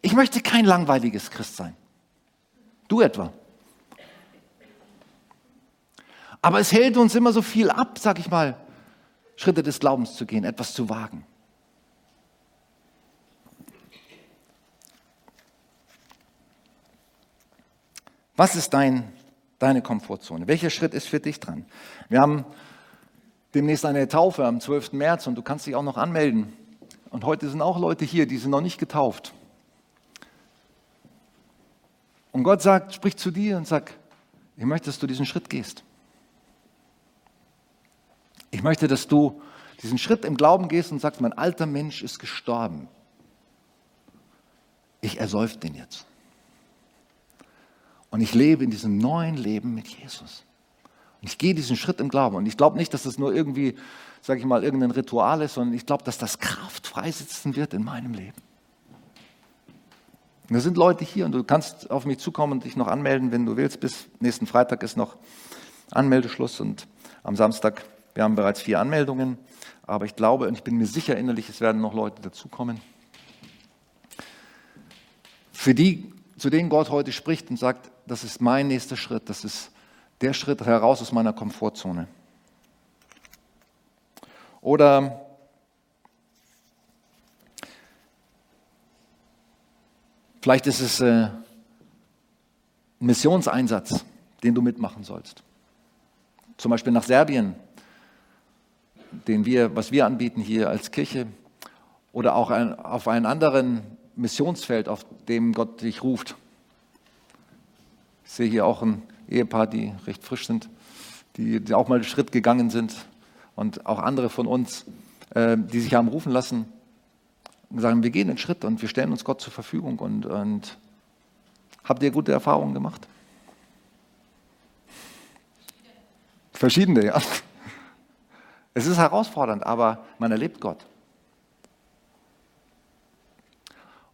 Ich möchte kein langweiliges Christ sein. Du etwa. Aber es hält uns immer so viel ab, sag ich mal, Schritte des Glaubens zu gehen, etwas zu wagen. Was ist dein, deine Komfortzone? Welcher Schritt ist für dich dran? Wir haben demnächst eine Taufe am 12. März und du kannst dich auch noch anmelden. Und heute sind auch Leute hier, die sind noch nicht getauft. Und Gott sagt, sprich zu dir und sagt, ich möchte, dass du diesen Schritt gehst. Ich möchte, dass du diesen Schritt im Glauben gehst und sagst, mein alter Mensch ist gestorben. Ich ersäufe den jetzt. Und ich lebe in diesem neuen Leben mit Jesus. Und ich gehe diesen Schritt im Glauben. Und ich glaube nicht, dass das nur irgendwie, sage ich mal, irgendein Ritual ist, sondern ich glaube, dass das Kraft freisetzen wird in meinem Leben. Und da sind Leute hier und du kannst auf mich zukommen und dich noch anmelden, wenn du willst. Bis nächsten Freitag ist noch Anmeldeschluss und am Samstag, wir haben bereits vier Anmeldungen. Aber ich glaube und ich bin mir sicher innerlich, es werden noch Leute dazukommen. Für die, zu denen Gott heute spricht und sagt, das ist mein nächster Schritt, das ist der Schritt heraus aus meiner Komfortzone. Oder vielleicht ist es äh, ein Missionseinsatz, den du mitmachen sollst. Zum Beispiel nach Serbien, den wir, was wir anbieten hier als Kirche, oder auch auf einen anderen Missionsfeld, auf dem Gott dich ruft. Ich sehe hier auch ein Ehepaar, die recht frisch sind, die, die auch mal einen Schritt gegangen sind und auch andere von uns, äh, die sich haben rufen lassen und sagen, wir gehen einen Schritt und wir stellen uns Gott zur Verfügung. Und, und habt ihr gute Erfahrungen gemacht? Verschiedene, ja. Es ist herausfordernd, aber man erlebt Gott.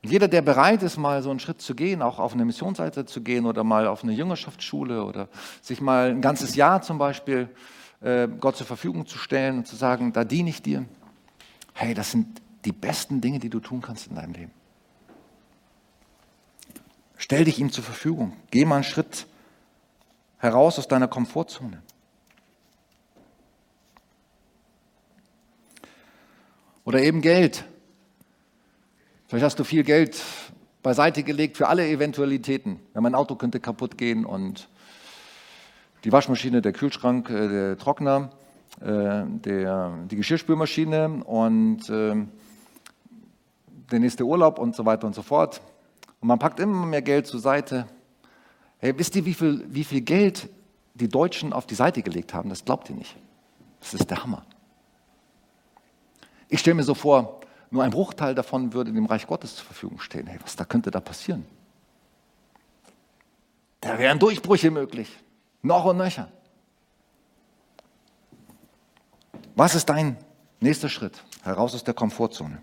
Jeder, der bereit ist, mal so einen Schritt zu gehen, auch auf eine Missionsseite zu gehen oder mal auf eine Jüngerschaftsschule oder sich mal ein ganzes Jahr zum Beispiel äh, Gott zur Verfügung zu stellen und zu sagen, da diene ich dir. Hey, das sind die besten Dinge, die du tun kannst in deinem Leben. Stell dich ihm zur Verfügung. Geh mal einen Schritt heraus aus deiner Komfortzone. Oder eben Geld. Vielleicht hast du viel Geld beiseite gelegt für alle Eventualitäten. Ja, mein Auto könnte kaputt gehen und die Waschmaschine, der Kühlschrank, äh, der Trockner, äh, der, die Geschirrspülmaschine und äh, der nächste Urlaub und so weiter und so fort. Und man packt immer mehr Geld zur Seite. Hey, wisst ihr, wie viel, wie viel Geld die Deutschen auf die Seite gelegt haben? Das glaubt ihr nicht. Das ist der Hammer. Ich stelle mir so vor, nur ein Bruchteil davon würde dem Reich Gottes zur Verfügung stehen. Hey, was da könnte da passieren? Da wären Durchbrüche möglich. Noch und nöcher. Was ist dein nächster Schritt heraus aus der Komfortzone?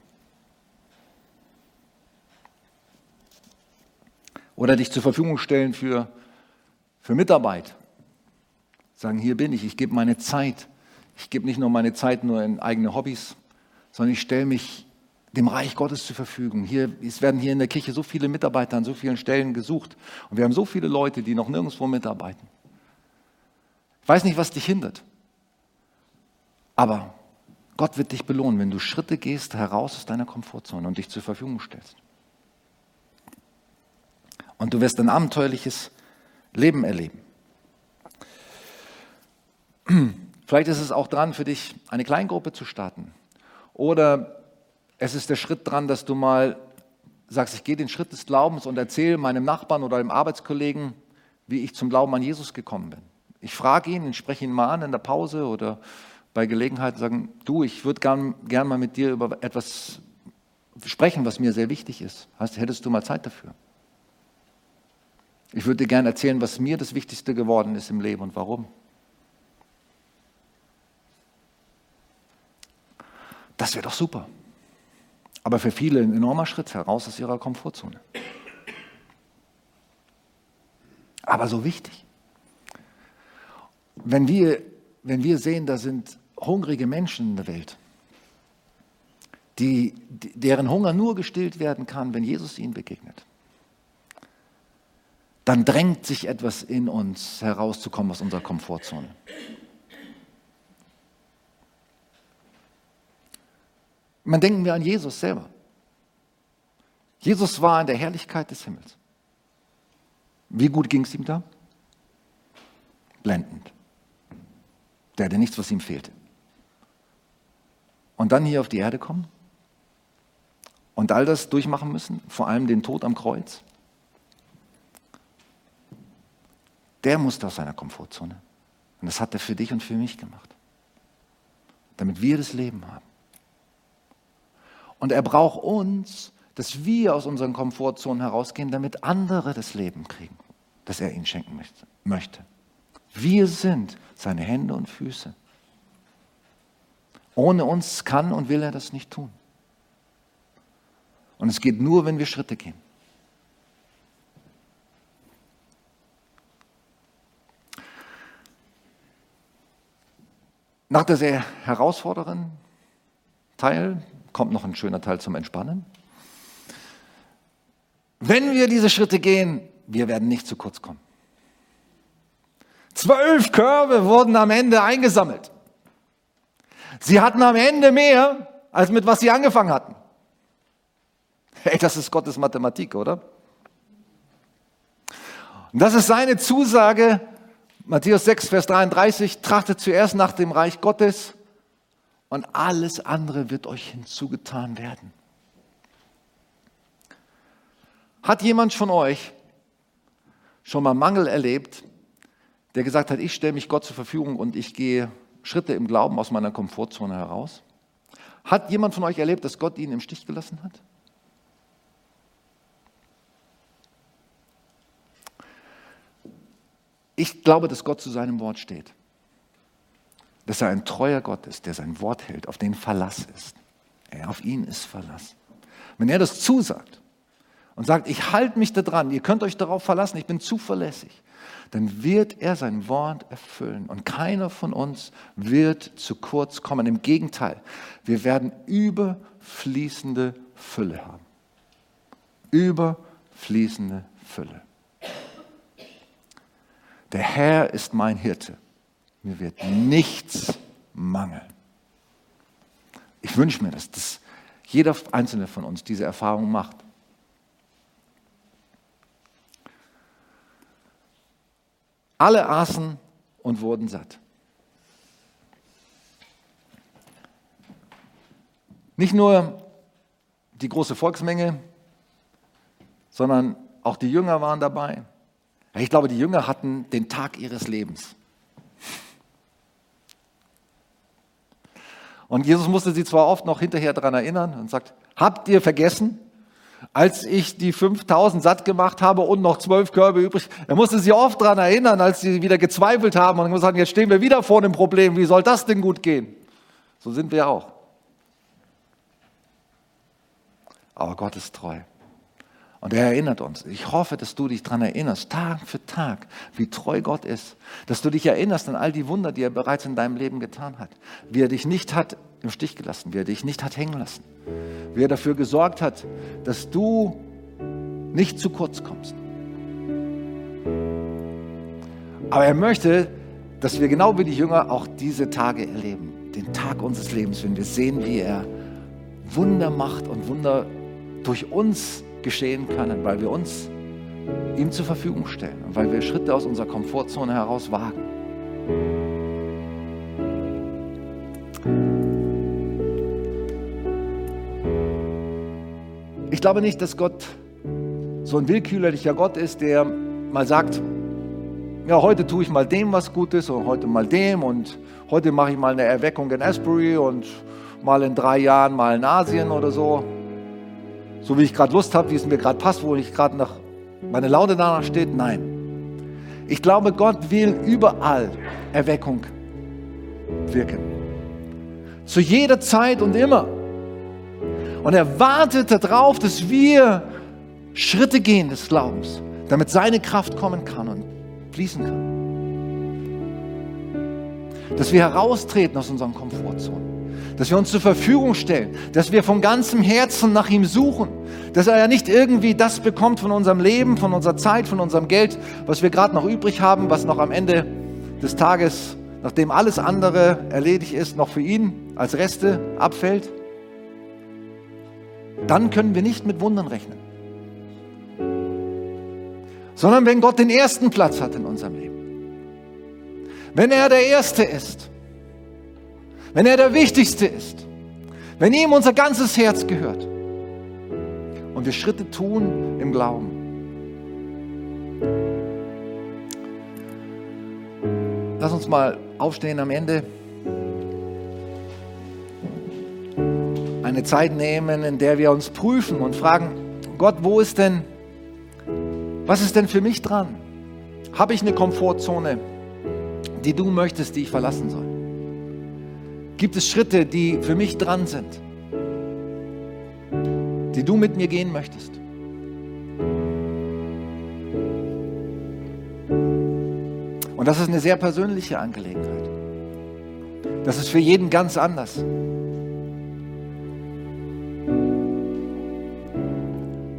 Oder dich zur Verfügung stellen für, für Mitarbeit. Sagen, hier bin ich, ich gebe meine Zeit. Ich gebe nicht nur meine Zeit nur in eigene Hobbys, sondern ich stelle mich dem Reich Gottes zur Verfügung. Hier, es werden hier in der Kirche so viele Mitarbeiter an so vielen Stellen gesucht. Und wir haben so viele Leute, die noch nirgendwo mitarbeiten. Ich weiß nicht, was dich hindert. Aber Gott wird dich belohnen, wenn du Schritte gehst heraus aus deiner Komfortzone und dich zur Verfügung stellst. Und du wirst ein abenteuerliches Leben erleben. Vielleicht ist es auch dran für dich, eine Kleingruppe zu starten. Oder es ist der Schritt dran, dass du mal sagst, ich gehe den Schritt des Glaubens und erzähle meinem Nachbarn oder dem Arbeitskollegen, wie ich zum Glauben an Jesus gekommen bin. Ich frage ihn, ich spreche ihn mal an in der Pause oder bei Gelegenheit und sagen, du, ich würde gern, gern mal mit dir über etwas sprechen was mir sehr wichtig ist. Hast, hättest du mal Zeit dafür? Ich würde dir gerne erzählen, was mir das Wichtigste geworden ist im Leben und warum. Das wäre doch super. Aber für viele ein enormer Schritt heraus aus ihrer Komfortzone. Aber so wichtig. Wenn wir, wenn wir sehen, da sind hungrige Menschen in der Welt, die, deren Hunger nur gestillt werden kann, wenn Jesus ihnen begegnet, dann drängt sich etwas in uns herauszukommen aus unserer Komfortzone. Man denken wir an Jesus selber. Jesus war in der Herrlichkeit des Himmels. Wie gut ging es ihm da? Blendend. Der hatte nichts, was ihm fehlte. Und dann hier auf die Erde kommen und all das durchmachen müssen, vor allem den Tod am Kreuz. Der musste aus seiner Komfortzone. Und das hat er für dich und für mich gemacht. Damit wir das Leben haben. Und er braucht uns, dass wir aus unseren Komfortzonen herausgehen, damit andere das Leben kriegen, das er ihnen schenken möchte. Wir sind seine Hände und Füße. Ohne uns kann und will er das nicht tun. Und es geht nur, wenn wir Schritte gehen. Nach der sehr herausfordernden Teil kommt noch ein schöner Teil zum Entspannen. Wenn wir diese Schritte gehen, wir werden nicht zu kurz kommen. Zwölf Körbe wurden am Ende eingesammelt. Sie hatten am Ende mehr, als mit was sie angefangen hatten. Hey, das ist Gottes Mathematik, oder? Und das ist seine Zusage, Matthäus 6, Vers 33, trachtet zuerst nach dem Reich Gottes und alles andere wird euch hinzugetan werden. Hat jemand von euch schon mal Mangel erlebt, der gesagt hat, ich stelle mich Gott zur Verfügung und ich gehe Schritte im Glauben aus meiner Komfortzone heraus? Hat jemand von euch erlebt, dass Gott ihn im Stich gelassen hat? Ich glaube, dass Gott zu seinem Wort steht dass er ein treuer Gott ist, der sein Wort hält, auf den Verlass ist. Er, auf ihn ist Verlass. Wenn er das zusagt und sagt, ich halte mich da dran, ihr könnt euch darauf verlassen, ich bin zuverlässig, dann wird er sein Wort erfüllen. Und keiner von uns wird zu kurz kommen. Im Gegenteil, wir werden überfließende Fülle haben. Überfließende Fülle. Der Herr ist mein Hirte. Mir wird nichts mangeln. Ich wünsche mir, dass das jeder einzelne von uns diese Erfahrung macht. Alle aßen und wurden satt. Nicht nur die große Volksmenge, sondern auch die Jünger waren dabei. Ich glaube, die Jünger hatten den Tag ihres Lebens. Und Jesus musste sie zwar oft noch hinterher daran erinnern und sagt, habt ihr vergessen, als ich die 5000 satt gemacht habe und noch zwölf Körbe übrig, er musste sie oft daran erinnern, als sie wieder gezweifelt haben und gesagt, jetzt stehen wir wieder vor einem Problem, wie soll das denn gut gehen? So sind wir auch. Aber Gott ist treu. Und er erinnert uns. Ich hoffe, dass du dich daran erinnerst, Tag für Tag, wie treu Gott ist. Dass du dich erinnerst an all die Wunder, die er bereits in deinem Leben getan hat. Wie er dich nicht hat im Stich gelassen, wie er dich nicht hat hängen lassen. Wie er dafür gesorgt hat, dass du nicht zu kurz kommst. Aber er möchte, dass wir genau wie die Jünger auch diese Tage erleben. Den Tag unseres Lebens, wenn wir sehen, wie er Wunder macht und Wunder durch uns geschehen können, weil wir uns ihm zur Verfügung stellen und weil wir Schritte aus unserer Komfortzone heraus wagen. Ich glaube nicht, dass Gott so ein willkürlicher Gott ist, der mal sagt, ja, heute tue ich mal dem was Gutes und heute mal dem und heute mache ich mal eine Erweckung in Asbury und mal in drei Jahren mal in Asien oder so. So wie ich gerade Lust habe, wie es mir gerade passt, wo ich gerade nach meine Laune danach steht. Nein. Ich glaube, Gott will überall Erweckung wirken. Zu jeder Zeit und immer. Und er wartet darauf, dass wir Schritte gehen des Glaubens, damit seine Kraft kommen kann und fließen kann. Dass wir heraustreten aus unseren Komfortzonen dass wir uns zur Verfügung stellen, dass wir von ganzem Herzen nach ihm suchen, dass er ja nicht irgendwie das bekommt von unserem Leben, von unserer Zeit, von unserem Geld, was wir gerade noch übrig haben, was noch am Ende des Tages, nachdem alles andere erledigt ist, noch für ihn als Reste abfällt. Dann können wir nicht mit Wundern rechnen. Sondern wenn Gott den ersten Platz hat in unserem Leben. Wenn er der Erste ist wenn er der Wichtigste ist, wenn ihm unser ganzes Herz gehört und wir Schritte tun im Glauben. Lass uns mal aufstehen am Ende. Eine Zeit nehmen, in der wir uns prüfen und fragen, Gott, wo ist denn, was ist denn für mich dran? Habe ich eine Komfortzone, die du möchtest, die ich verlassen soll? Gibt es Schritte, die für mich dran sind, die du mit mir gehen möchtest? Und das ist eine sehr persönliche Angelegenheit. Das ist für jeden ganz anders.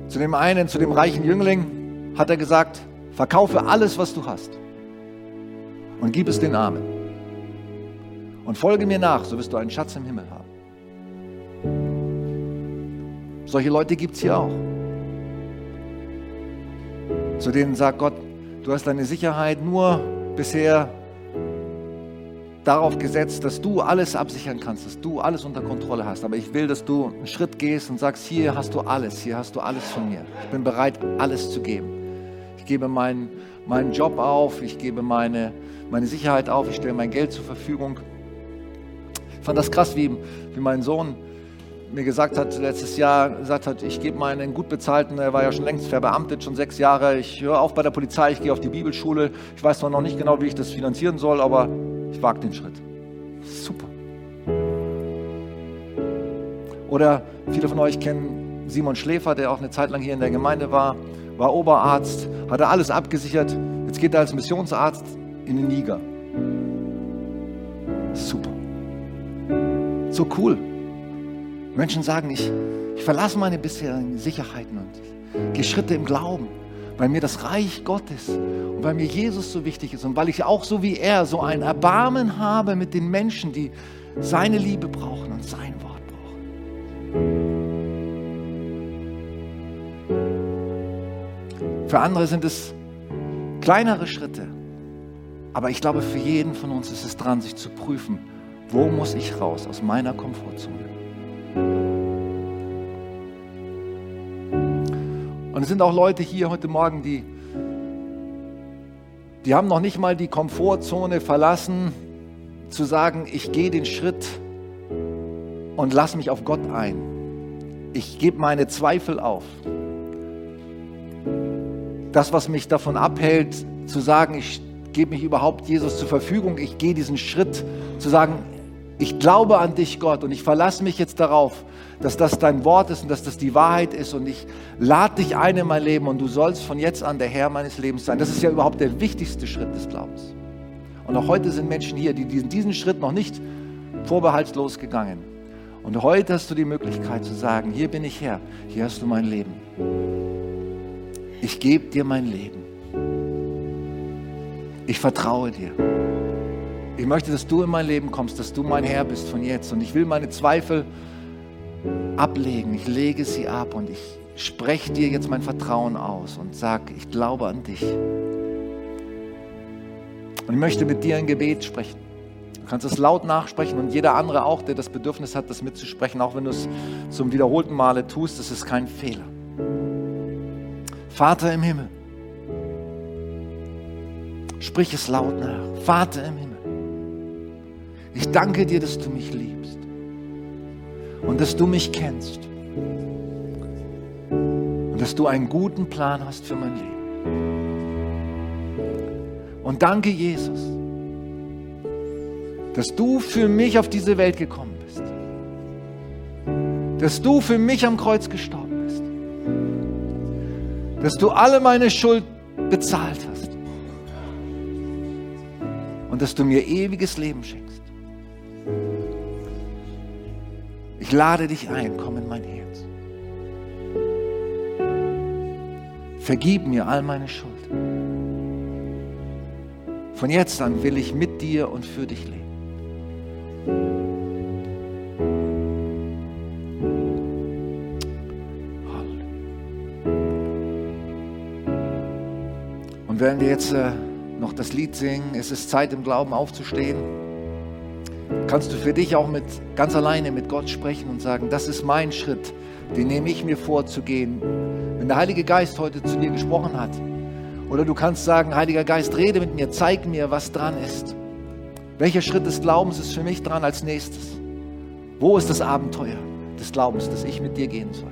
Zu dem einen, zu dem reichen Jüngling, hat er gesagt, verkaufe alles, was du hast und gib es den Armen und folge mir nach, so wirst du einen Schatz im Himmel haben. Solche Leute gibt es hier auch. Zu denen sagt Gott, du hast deine Sicherheit nur bisher darauf gesetzt, dass du alles absichern kannst, dass du alles unter Kontrolle hast. Aber ich will, dass du einen Schritt gehst und sagst, hier hast du alles, hier hast du alles von mir. Ich bin bereit, alles zu geben. Ich gebe meinen, meinen Job auf, ich gebe meine, meine Sicherheit auf, ich stelle mein Geld zur Verfügung fand das krass, wie, wie mein Sohn mir gesagt hat, letztes Jahr gesagt hat, ich gebe meinen gut bezahlten, er war ja schon längst verbeamtet, schon sechs Jahre, ich höre auf bei der Polizei, ich gehe auf die Bibelschule. Ich weiß noch nicht genau, wie ich das finanzieren soll, aber ich wage den Schritt. Super. Oder viele von euch kennen Simon Schläfer, der auch eine Zeit lang hier in der Gemeinde war, war Oberarzt, hatte alles abgesichert. Jetzt geht er als Missionsarzt in den Niger. Super. So cool. Menschen sagen, ich, ich verlasse meine bisherigen Sicherheiten und gehe Schritte im Glauben, weil mir das Reich Gottes und weil mir Jesus so wichtig ist und weil ich auch so wie er so ein Erbarmen habe mit den Menschen, die seine Liebe brauchen und sein Wort brauchen. Für andere sind es kleinere Schritte, aber ich glaube, für jeden von uns ist es dran, sich zu prüfen, wo muss ich raus aus meiner Komfortzone? Und es sind auch Leute hier heute Morgen, die, die haben noch nicht mal die Komfortzone verlassen, zu sagen, ich gehe den Schritt und lass mich auf Gott ein. Ich gebe meine Zweifel auf. Das, was mich davon abhält, zu sagen, ich gebe mich überhaupt Jesus zur Verfügung, ich gehe diesen Schritt, zu sagen, ich glaube an dich, Gott, und ich verlasse mich jetzt darauf, dass das dein Wort ist und dass das die Wahrheit ist und ich lade dich ein in mein Leben und du sollst von jetzt an der Herr meines Lebens sein. Das ist ja überhaupt der wichtigste Schritt des Glaubens. Und auch heute sind Menschen hier, die diesen, Schritt noch nicht vorbehaltslos gegangen. Und heute hast du die Möglichkeit zu sagen, hier bin ich Herr, hier hast du mein Leben. Ich gebe dir mein Leben. Ich vertraue dir. Ich möchte, dass du in mein Leben kommst, dass du mein Herr bist von jetzt. Und ich will meine Zweifel ablegen. Ich lege sie ab und ich spreche dir jetzt mein Vertrauen aus und sage, ich glaube an dich. Und ich möchte mit dir ein Gebet sprechen. Du kannst es laut nachsprechen und jeder andere auch, der das Bedürfnis hat, das mitzusprechen, auch wenn du es zum wiederholten Male tust, das ist kein Fehler. Vater im Himmel, sprich es laut nach. Vater im Himmel. Ich danke dir, dass du mich liebst und dass du mich kennst. dass du einen guten Plan hast für mein Leben. Und danke, Jesus, dass du für mich auf diese Welt gekommen bist. Dass du für mich am Kreuz gestorben bist. Dass du alle meine Schuld bezahlt hast. Und dass du mir ewiges Leben schenkst. Ich lade dich ein, komm in mein Herz. Vergib mir all meine Schuld. Von jetzt an will ich mit dir und für dich leben. Und während wir jetzt äh, noch das Lied singen, es ist Zeit im Glauben aufzustehen, kannst du für dich auch mit, ganz alleine mit Gott sprechen und sagen, das ist mein Schritt, den nehme ich mir vor zu gehen. Wenn der Heilige Geist heute zu dir gesprochen hat, oder du kannst sagen, Heiliger Geist, rede mit mir, zeig mir, was dran ist. Welcher Schritt des Glaubens ist für mich dran als nächstes? Wo ist das Abenteuer des Glaubens, das ich mit dir gehen soll?